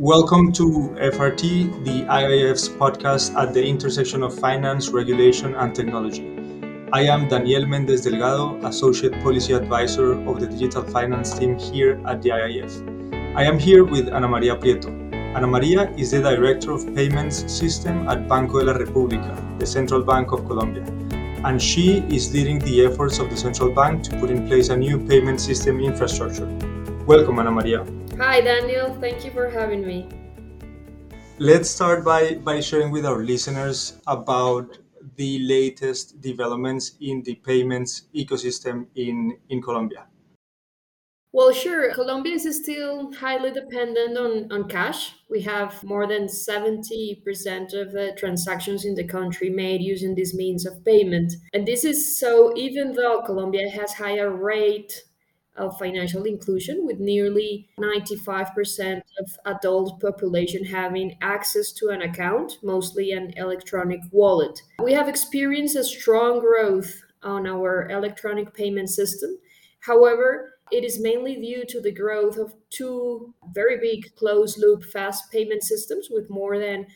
Welcome to FRT, the IIF's podcast at the intersection of finance, regulation, and technology. I am Daniel Mendez Delgado, Associate Policy Advisor of the Digital Finance team here at the IIF. I am here with Ana Maria Prieto. Ana Maria is the Director of Payments System at Banco de la República, the Central Bank of Colombia, and she is leading the efforts of the Central Bank to put in place a new payment system infrastructure. Welcome, Ana Maria. Hi, Daniel. Thank you for having me. Let's start by, by sharing with our listeners about the latest developments in the payments ecosystem in, in Colombia. Well, sure. Colombia is still highly dependent on, on cash. We have more than 70% of the transactions in the country made using this means of payment. And this is so even though Colombia has higher rate of financial inclusion, with nearly 95% of adult population having access to an account, mostly an electronic wallet. We have experienced a strong growth on our electronic payment system. However, it is mainly due to the growth of two very big closed loop fast payment systems with more than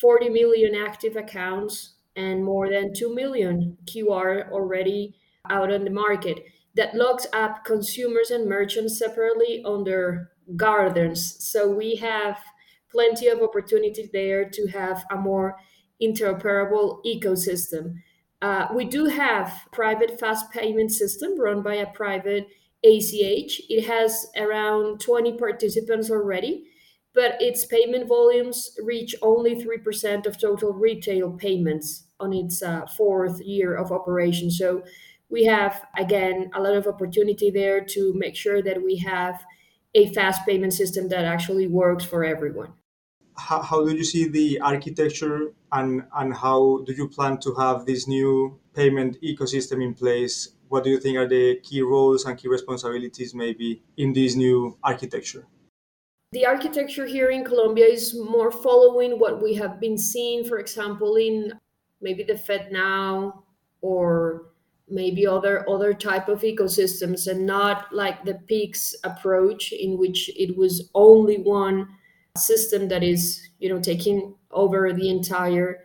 40 million active accounts and more than 2 million QR already out on the market that locks up consumers and merchants separately under gardens. So we have plenty of opportunity there to have a more interoperable ecosystem. Uh, we do have private fast payment system run by a private ACH. It has around 20 participants already, but its payment volumes reach only 3% of total retail payments on its uh, fourth year of operation. So we have again a lot of opportunity there to make sure that we have a fast payment system that actually works for everyone. How, how do you see the architecture and and how do you plan to have this new payment ecosystem in place? What do you think are the key roles and key responsibilities maybe in this new architecture? The architecture here in Colombia is more following what we have been seeing, for example, in maybe the FedNow or maybe other other type of ecosystems and not like the PIX approach in which it was only one system that is you know taking over the entire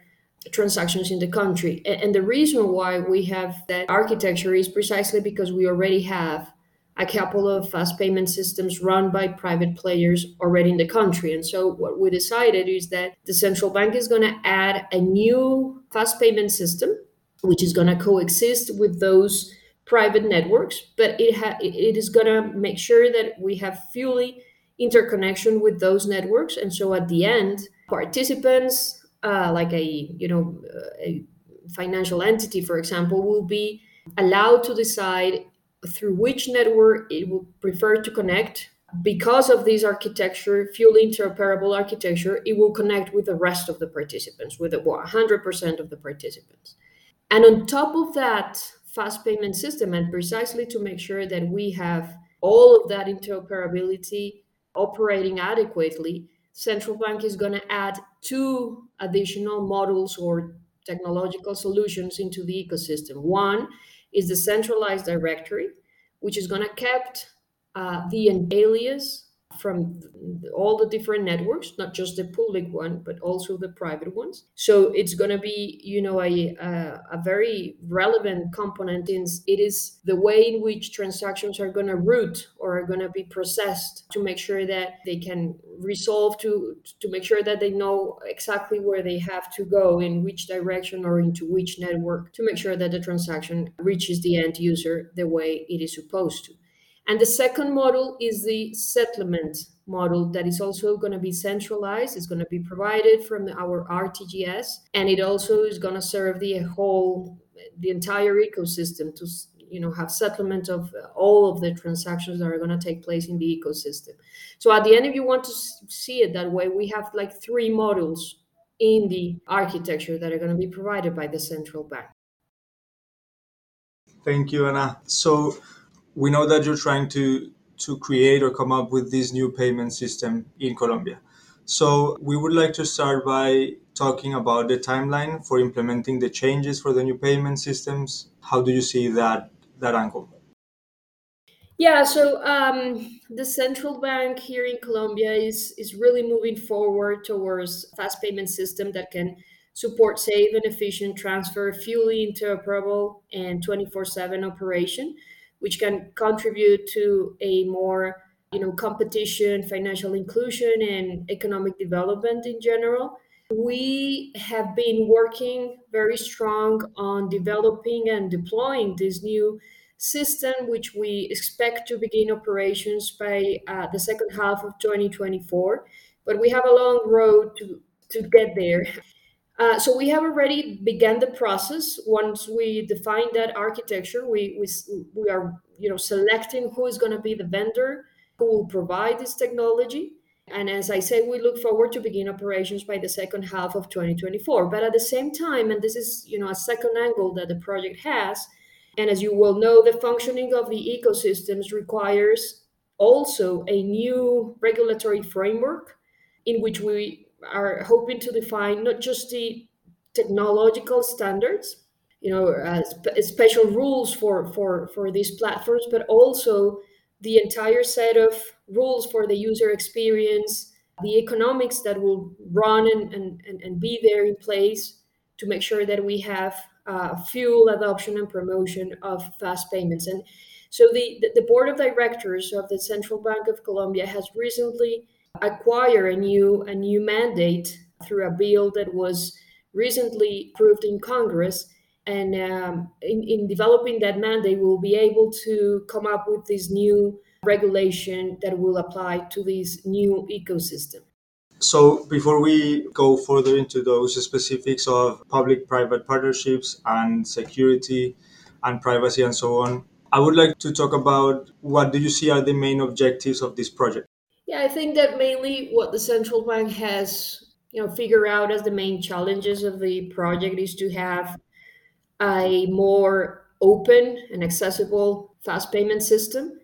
transactions in the country and the reason why we have that architecture is precisely because we already have a couple of fast payment systems run by private players already in the country. And so, what we decided is that the central bank is going to add a new fast payment system which is going to coexist with those private networks, but it ha- it is going to make sure that we have fully interconnection with those networks, and so at the end, participants, uh, like a you know a financial entity, for example, will be allowed to decide through which network it will prefer to connect because of this architecture, fully interoperable architecture, it will connect with the rest of the participants, with 100% of the participants. And on top of that fast payment system, and precisely to make sure that we have all of that interoperability operating adequately, central bank is going to add two additional models or technological solutions into the ecosystem. One is the centralized directory, which is going to kept uh, the alias from all the different networks not just the public one but also the private ones. So it's going to be you know a, a, a very relevant component in it is the way in which transactions are going to route or are going to be processed to make sure that they can resolve to to make sure that they know exactly where they have to go in which direction or into which network to make sure that the transaction reaches the end user the way it is supposed to and the second model is the settlement model that is also going to be centralized. It's going to be provided from our RTGS, and it also is going to serve the whole, the entire ecosystem to you know have settlement of uh, all of the transactions that are going to take place in the ecosystem. So at the end, if you want to see it that way, we have like three models in the architecture that are going to be provided by the central bank. Thank you, Ana. So we know that you're trying to to create or come up with this new payment system in Colombia. So we would like to start by talking about the timeline for implementing the changes for the new payment systems. How do you see that that angle? Yeah, so um, the central bank here in Colombia is is really moving forward towards fast payment system that can support safe and efficient transfer, fully interoperable, and 24/7 operation, which can contribute to a more you know competition, financial inclusion, and economic development in general. We have been working very strong on developing and deploying this new system, which we expect to begin operations by uh, the second half of 2024. But we have a long road to, to get there. Uh, so we have already begun the process. Once we define that architecture, we, we, we are you know selecting who is going to be the vendor who will provide this technology. And as I said, we look forward to begin operations by the second half of 2024. But at the same time, and this is you know a second angle that the project has, and as you will know, the functioning of the ecosystems requires also a new regulatory framework in which we are hoping to define not just the technological standards, you know, uh, sp- special rules for, for, for these platforms, but also the entire set of rules for the user experience, the economics that will run and, and, and be there in place to make sure that we have uh, fuel adoption and promotion of fast payments. And so the, the board of directors of the Central Bank of Colombia has recently acquired a new a new mandate through a bill that was recently approved in Congress. And um, in, in developing that mandate, we'll be able to come up with this new regulation that will apply to this new ecosystem. So, before we go further into those specifics of public private partnerships and security and privacy and so on, I would like to talk about what do you see are the main objectives of this project? Yeah, I think that mainly what the central bank has you know figured out as the main challenges of the project is to have a more open and accessible fast payment system.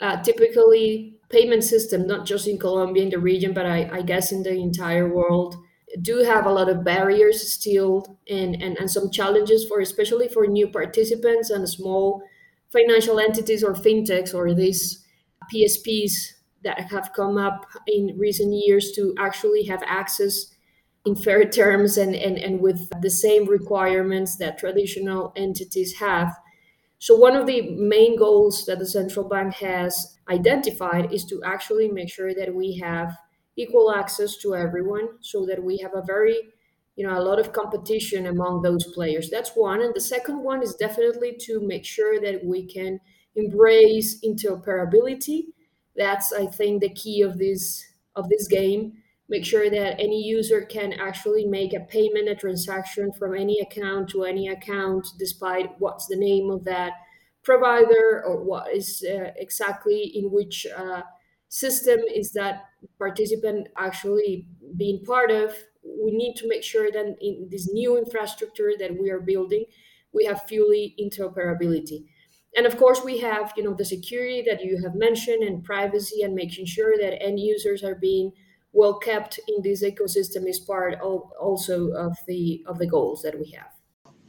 Uh, typically, payment system, not just in Colombia, in the region, but I, I guess in the entire world, do have a lot of barriers still and, and, and some challenges for especially for new participants and small financial entities or fintechs or these PSPs that have come up in recent years to actually have access in fair terms and, and, and with the same requirements that traditional entities have. So, one of the main goals that the central bank has identified is to actually make sure that we have equal access to everyone so that we have a very you know a lot of competition among those players. That's one. And the second one is definitely to make sure that we can embrace interoperability that's i think the key of this of this game make sure that any user can actually make a payment, a transaction from any account to any account, despite what's the name of that provider or what is uh, exactly in which uh, system is that participant actually being part of. We need to make sure that in this new infrastructure that we are building, we have fully interoperability. And of course, we have you know the security that you have mentioned and privacy and making sure that end users are being well kept in this ecosystem is part of also of the of the goals that we have.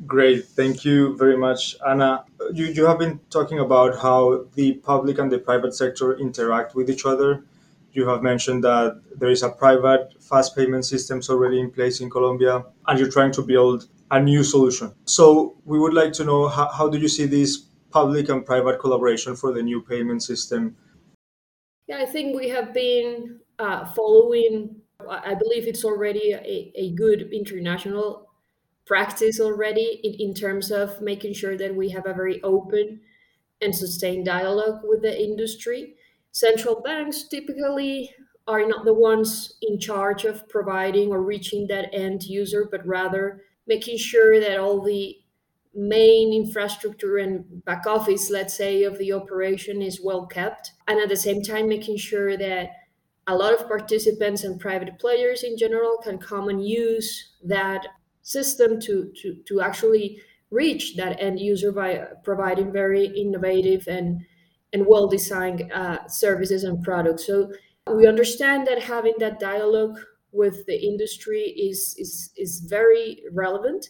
Great, thank you very much, Ana. You, you have been talking about how the public and the private sector interact with each other. You have mentioned that there is a private fast payment systems already in place in Colombia, and you're trying to build a new solution. So we would like to know how, how do you see this public and private collaboration for the new payment system? Yeah, I think we have been uh, following, I believe it's already a, a good international practice already in, in terms of making sure that we have a very open and sustained dialogue with the industry. Central banks typically are not the ones in charge of providing or reaching that end user, but rather making sure that all the main infrastructure and back office, let's say, of the operation is well kept. And at the same time, making sure that a lot of participants and private players in general can come and use that system to, to, to actually reach that end user by providing very innovative and, and well designed uh, services and products. So we understand that having that dialogue with the industry is, is, is very relevant.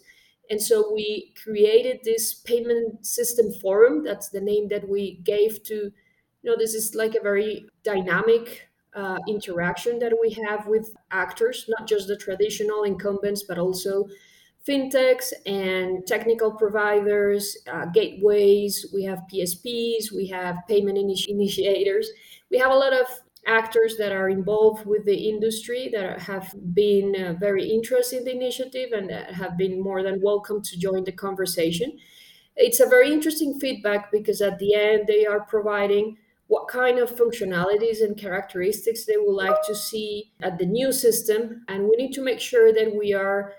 And so we created this payment system forum. That's the name that we gave to you know, this is like a very dynamic uh, interaction that we have with actors, not just the traditional incumbents, but also fintechs and technical providers, uh, gateways. We have PSPs, we have payment initi- initiators. We have a lot of actors that are involved with the industry that have been uh, very interested in the initiative and have been more than welcome to join the conversation. It's a very interesting feedback because at the end they are providing what kind of functionalities and characteristics they would like to see at the new system. And we need to make sure that we are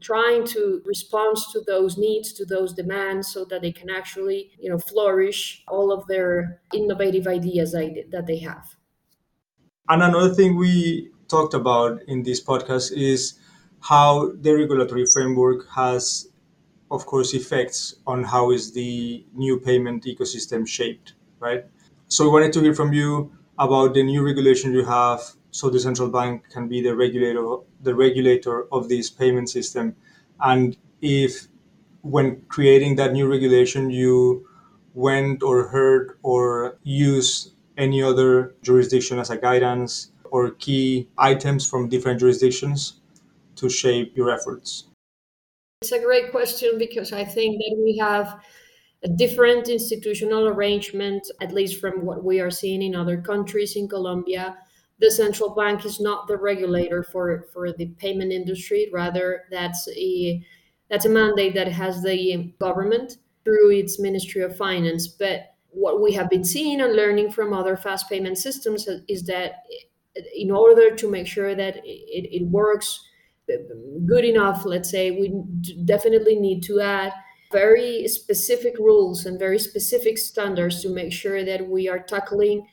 trying to respond to those needs, to those demands, so that they can actually, you know, flourish all of their innovative ideas that they have. And another thing we talked about in this podcast is how the regulatory framework has, of course, effects on how is the new payment ecosystem shaped, right? So we wanted to hear from you about the new regulation you have so the central bank can be the regulator the regulator of this payment system and if when creating that new regulation you went or heard or used any other jurisdiction as a guidance or key items from different jurisdictions to shape your efforts? It's a great question because I think that we have a different institutional arrangement, at least from what we are seeing in other countries in Colombia. The central bank is not the regulator for, for the payment industry. Rather, that's a that's a mandate that has the government through its Ministry of Finance. But what we have been seeing and learning from other fast payment systems is that in order to make sure that it, it works good enough, let's say, we definitely need to add very specific rules and very specific standards to make sure that we are tackling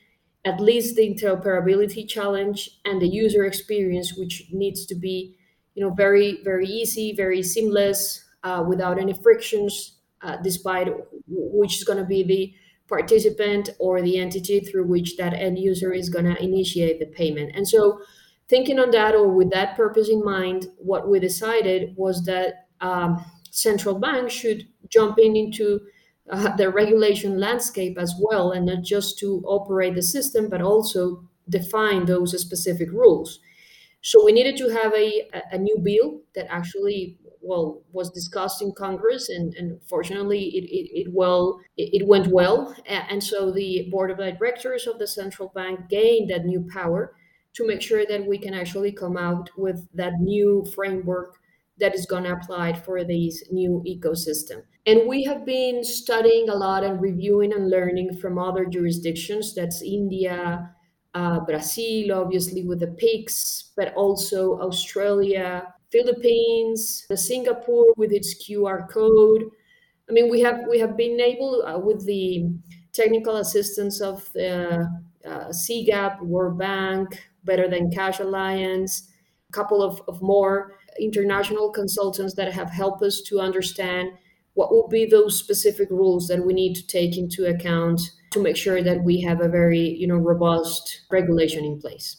at least the interoperability challenge and the user experience, which needs to be, you know, very, very easy, very seamless, uh, without any frictions, uh, despite which is going to be the participant or the entity through which that end user is going to initiate the payment. And so, thinking on that or with that purpose in mind, what we decided was that um, central banks should jump in into uh, the regulation landscape as well, and not just to operate the system, but also define those specific rules. So we needed to have a, a new bill that actually well was discussed in Congress, and, and fortunately it, it, it well it, it went well, and so the board of directors of the central bank gained that new power to make sure that we can actually come out with that new framework that is going to apply for this new ecosystem. And we have been studying a lot and reviewing and learning from other jurisdictions. That's India, uh, Brazil, obviously with the PIX, but also Australia, Philippines, Singapore with its QR code. I mean, we have we have been able uh, with the technical assistance of the uh, CGAP, World Bank, Better Than Cash Alliance, a couple of, of more international consultants that have helped us to understand what will be those specific rules that we need to take into account to make sure that we have a very you know robust regulation in place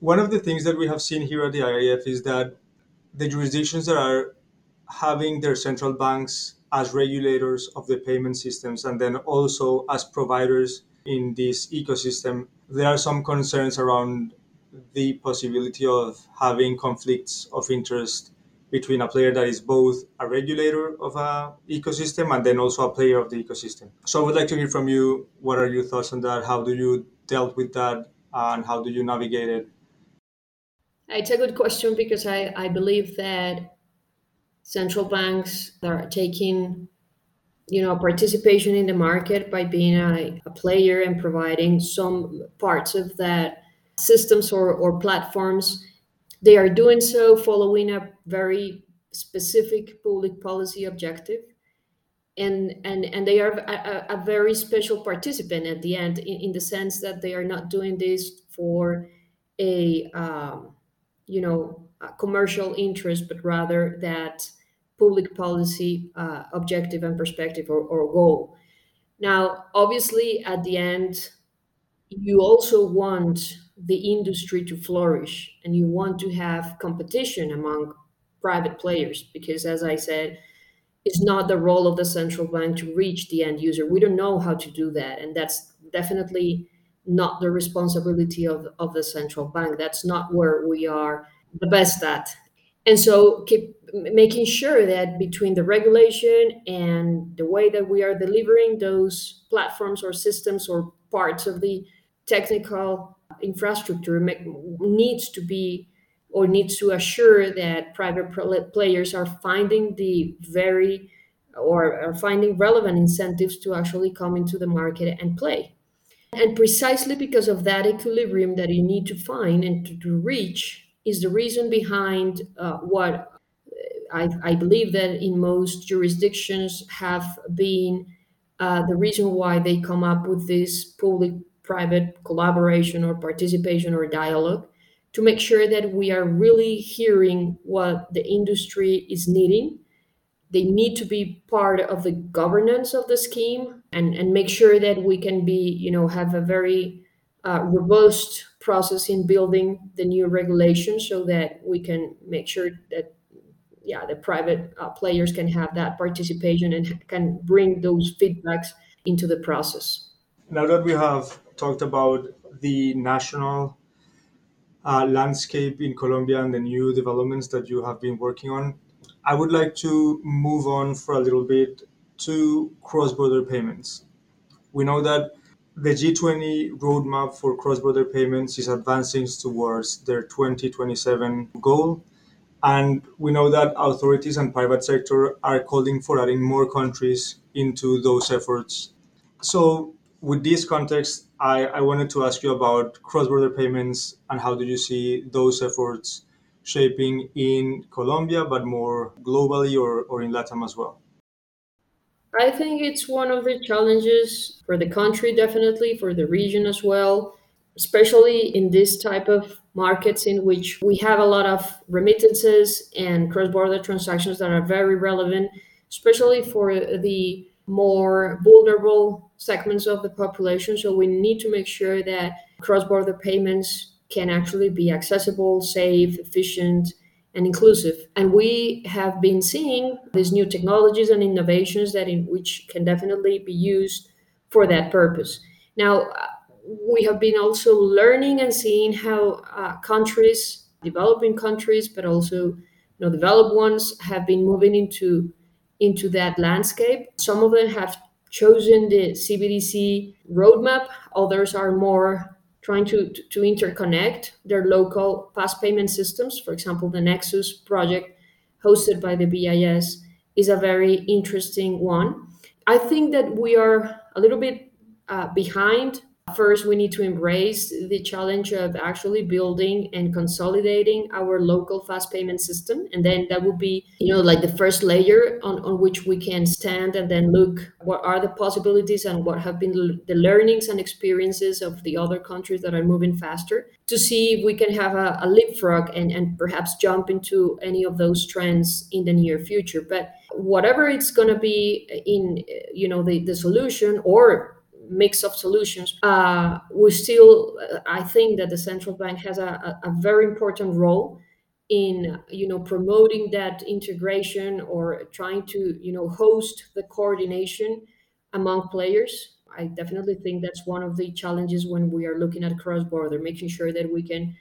one of the things that we have seen here at the IIF is that the jurisdictions that are having their central banks as regulators of the payment systems and then also as providers in this ecosystem, there are some concerns around the possibility of having conflicts of interest between a player that is both a regulator of a ecosystem and then also a player of the ecosystem. So I would like to hear from you. What are your thoughts on that? How do you dealt with that, and how do you navigate it? It's a good question because I, I believe that central banks are taking you know participation in the market by being a, a player and providing some parts of that systems or, or platforms they are doing so following a very specific public policy objective. And and and they are a, a very special participant at the end in, in, the sense that they are not doing this for a um, you know commercial interest, but rather that public policy uh, objective and perspective or, or goal. Now, obviously, at the end, you also want the industry to flourish and you want to have competition among private players because, as I said, it's not the role of the central bank to reach the end user. We don't know how to do that. And that's definitely not the responsibility of, of the central bank. That's not where we are the best at. And so keep making sure that between the regulation and the way that we are delivering those platforms or systems or parts of the technical infrastructure needs to be or needs to assure that private players are finding the very or are finding relevant incentives to actually come into the market and play. And precisely because of that equilibrium that you need to find and to, to reach is the reason behind uh, what I, I, believe that in most jurisdictions have been uh, the reason why they come up with this public private collaboration or participation or dialogue to make sure that we are really hearing what the industry is needing. They need to be part of the governance of the scheme and, and make sure that we can be, you know, have a very uh, robust process in building the new regulation so that we can make sure that yeah the private uh, players can have that participation and can bring those feedbacks into the process now that we have talked about the national uh, landscape in Colombia and the new developments that you have been working on. I would like to move on for a little bit to cross border payments. We know that the G20 roadmap for cross border payments is advancing towards their 2027 goal. And we know that authorities and private sector are calling for adding more countries into those efforts. So, with this context, I, I wanted to ask you about cross-border payments and how do you see those efforts shaping in Colombia, but more globally or, or in Latam as well? I think it's one of the challenges for the country, definitely, for the region as well, especially in this type of markets in which we have a lot of remittances and cross border transactions that are very relevant, especially for the more vulnerable segments of the population. So we need to make sure that cross border payments can actually be accessible, safe, efficient, and inclusive. And we have been seeing these new technologies and innovations that in which can definitely be used for that purpose. Now, we have been also learning and seeing how uh, countries, developing countries, but also you know, developed ones, have been moving into into that landscape. Some of them have chosen the CBDC roadmap, others are more trying to, to, interconnect their local fast payment systems. For example, the Nexus project hosted by the BIS is a very interesting one. I think that we are a little bit uh, behind First, we need to embrace the challenge of actually building and consolidating our local fast payment system. And then that would be, you know, like the first layer on, on which we can stand and then look what are the possibilities and what have been the learnings and experiences of the other countries that are moving faster to see if we can have a, a leapfrog and, and perhaps jump into any of those trends in the near future. But whatever it's going to be in, you know, the, the solution or mix of solutions. Uh, we still, I think that the central bank has a, a, very important role in you know promoting that integration or trying to you know host the coordination among players. I definitely think that's one of the challenges when we are looking at cross border, making sure that we can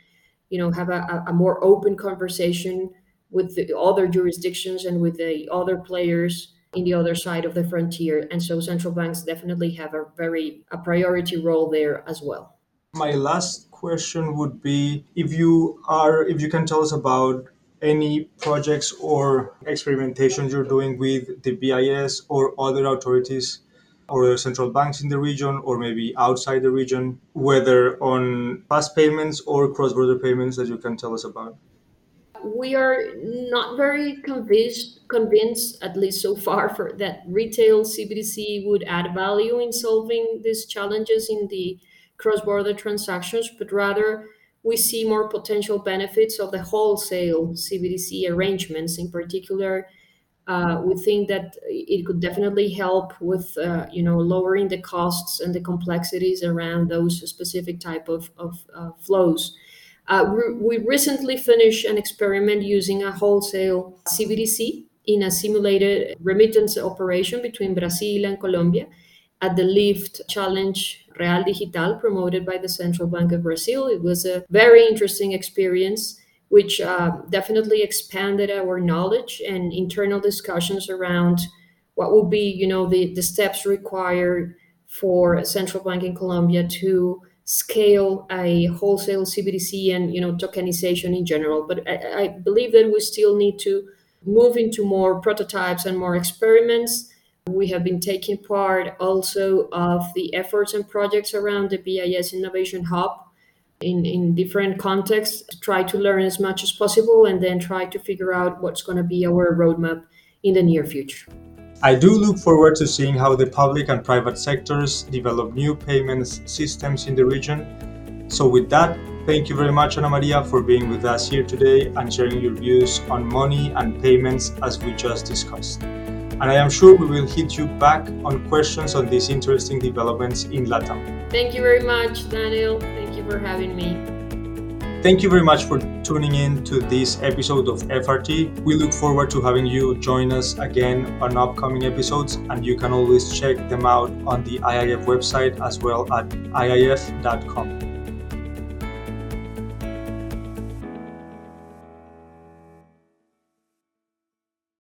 you know have a, a more open conversation with the other jurisdictions and with the other players in the other side of the frontier. And so central banks definitely have a very a priority role there as well. My last question would be if you are if you can tell us about any projects or experimentations you're doing with the BIS or other authorities or central banks in the region or maybe outside the region, whether on fast payments or cross border payments that you can tell us about we are not very convinced, convinced, at least so far, for that retail CBDC would add value in solving these challenges in the cross-border transactions, but rather we see more potential benefits of the wholesale CBDC arrangements. In particular, uh, we think that it could definitely help with, uh, you know, lowering the costs and the complexities around those specific type of, of uh, flows. Uh, we recently finished an experiment using a wholesale CBDC in a simulated remittance operation between Brazil and Colombia. at the Lift Challenge Real Digital promoted by the Central Bank of Brazil. It was a very interesting experience which uh, definitely expanded our knowledge and internal discussions around what would be, you know, the, the steps required for central bank in Colombia to scale a wholesale CBDC and, you know, tokenization in general. But I, I believe that we still need to move into more prototypes and more experiments. We have been taking part also of the efforts and projects around the BIS Innovation Hub in, in different contexts, to try to learn as much as possible, and then try to figure out what's going to be our roadmap in the near future. I do look forward to seeing how the public and private sectors develop new payments systems in the region. So, with that, thank you very much, Ana Maria, for being with us here today and sharing your views on money and payments as we just discussed. And I am sure we will hit you back on questions on these interesting developments in LATAM. Thank you very much, Daniel Thank you for having me. Thank you very much for tuning in to this episode of FRT. We look forward to having you join us again on upcoming episodes, and you can always check them out on the IIF website as well at iif.com.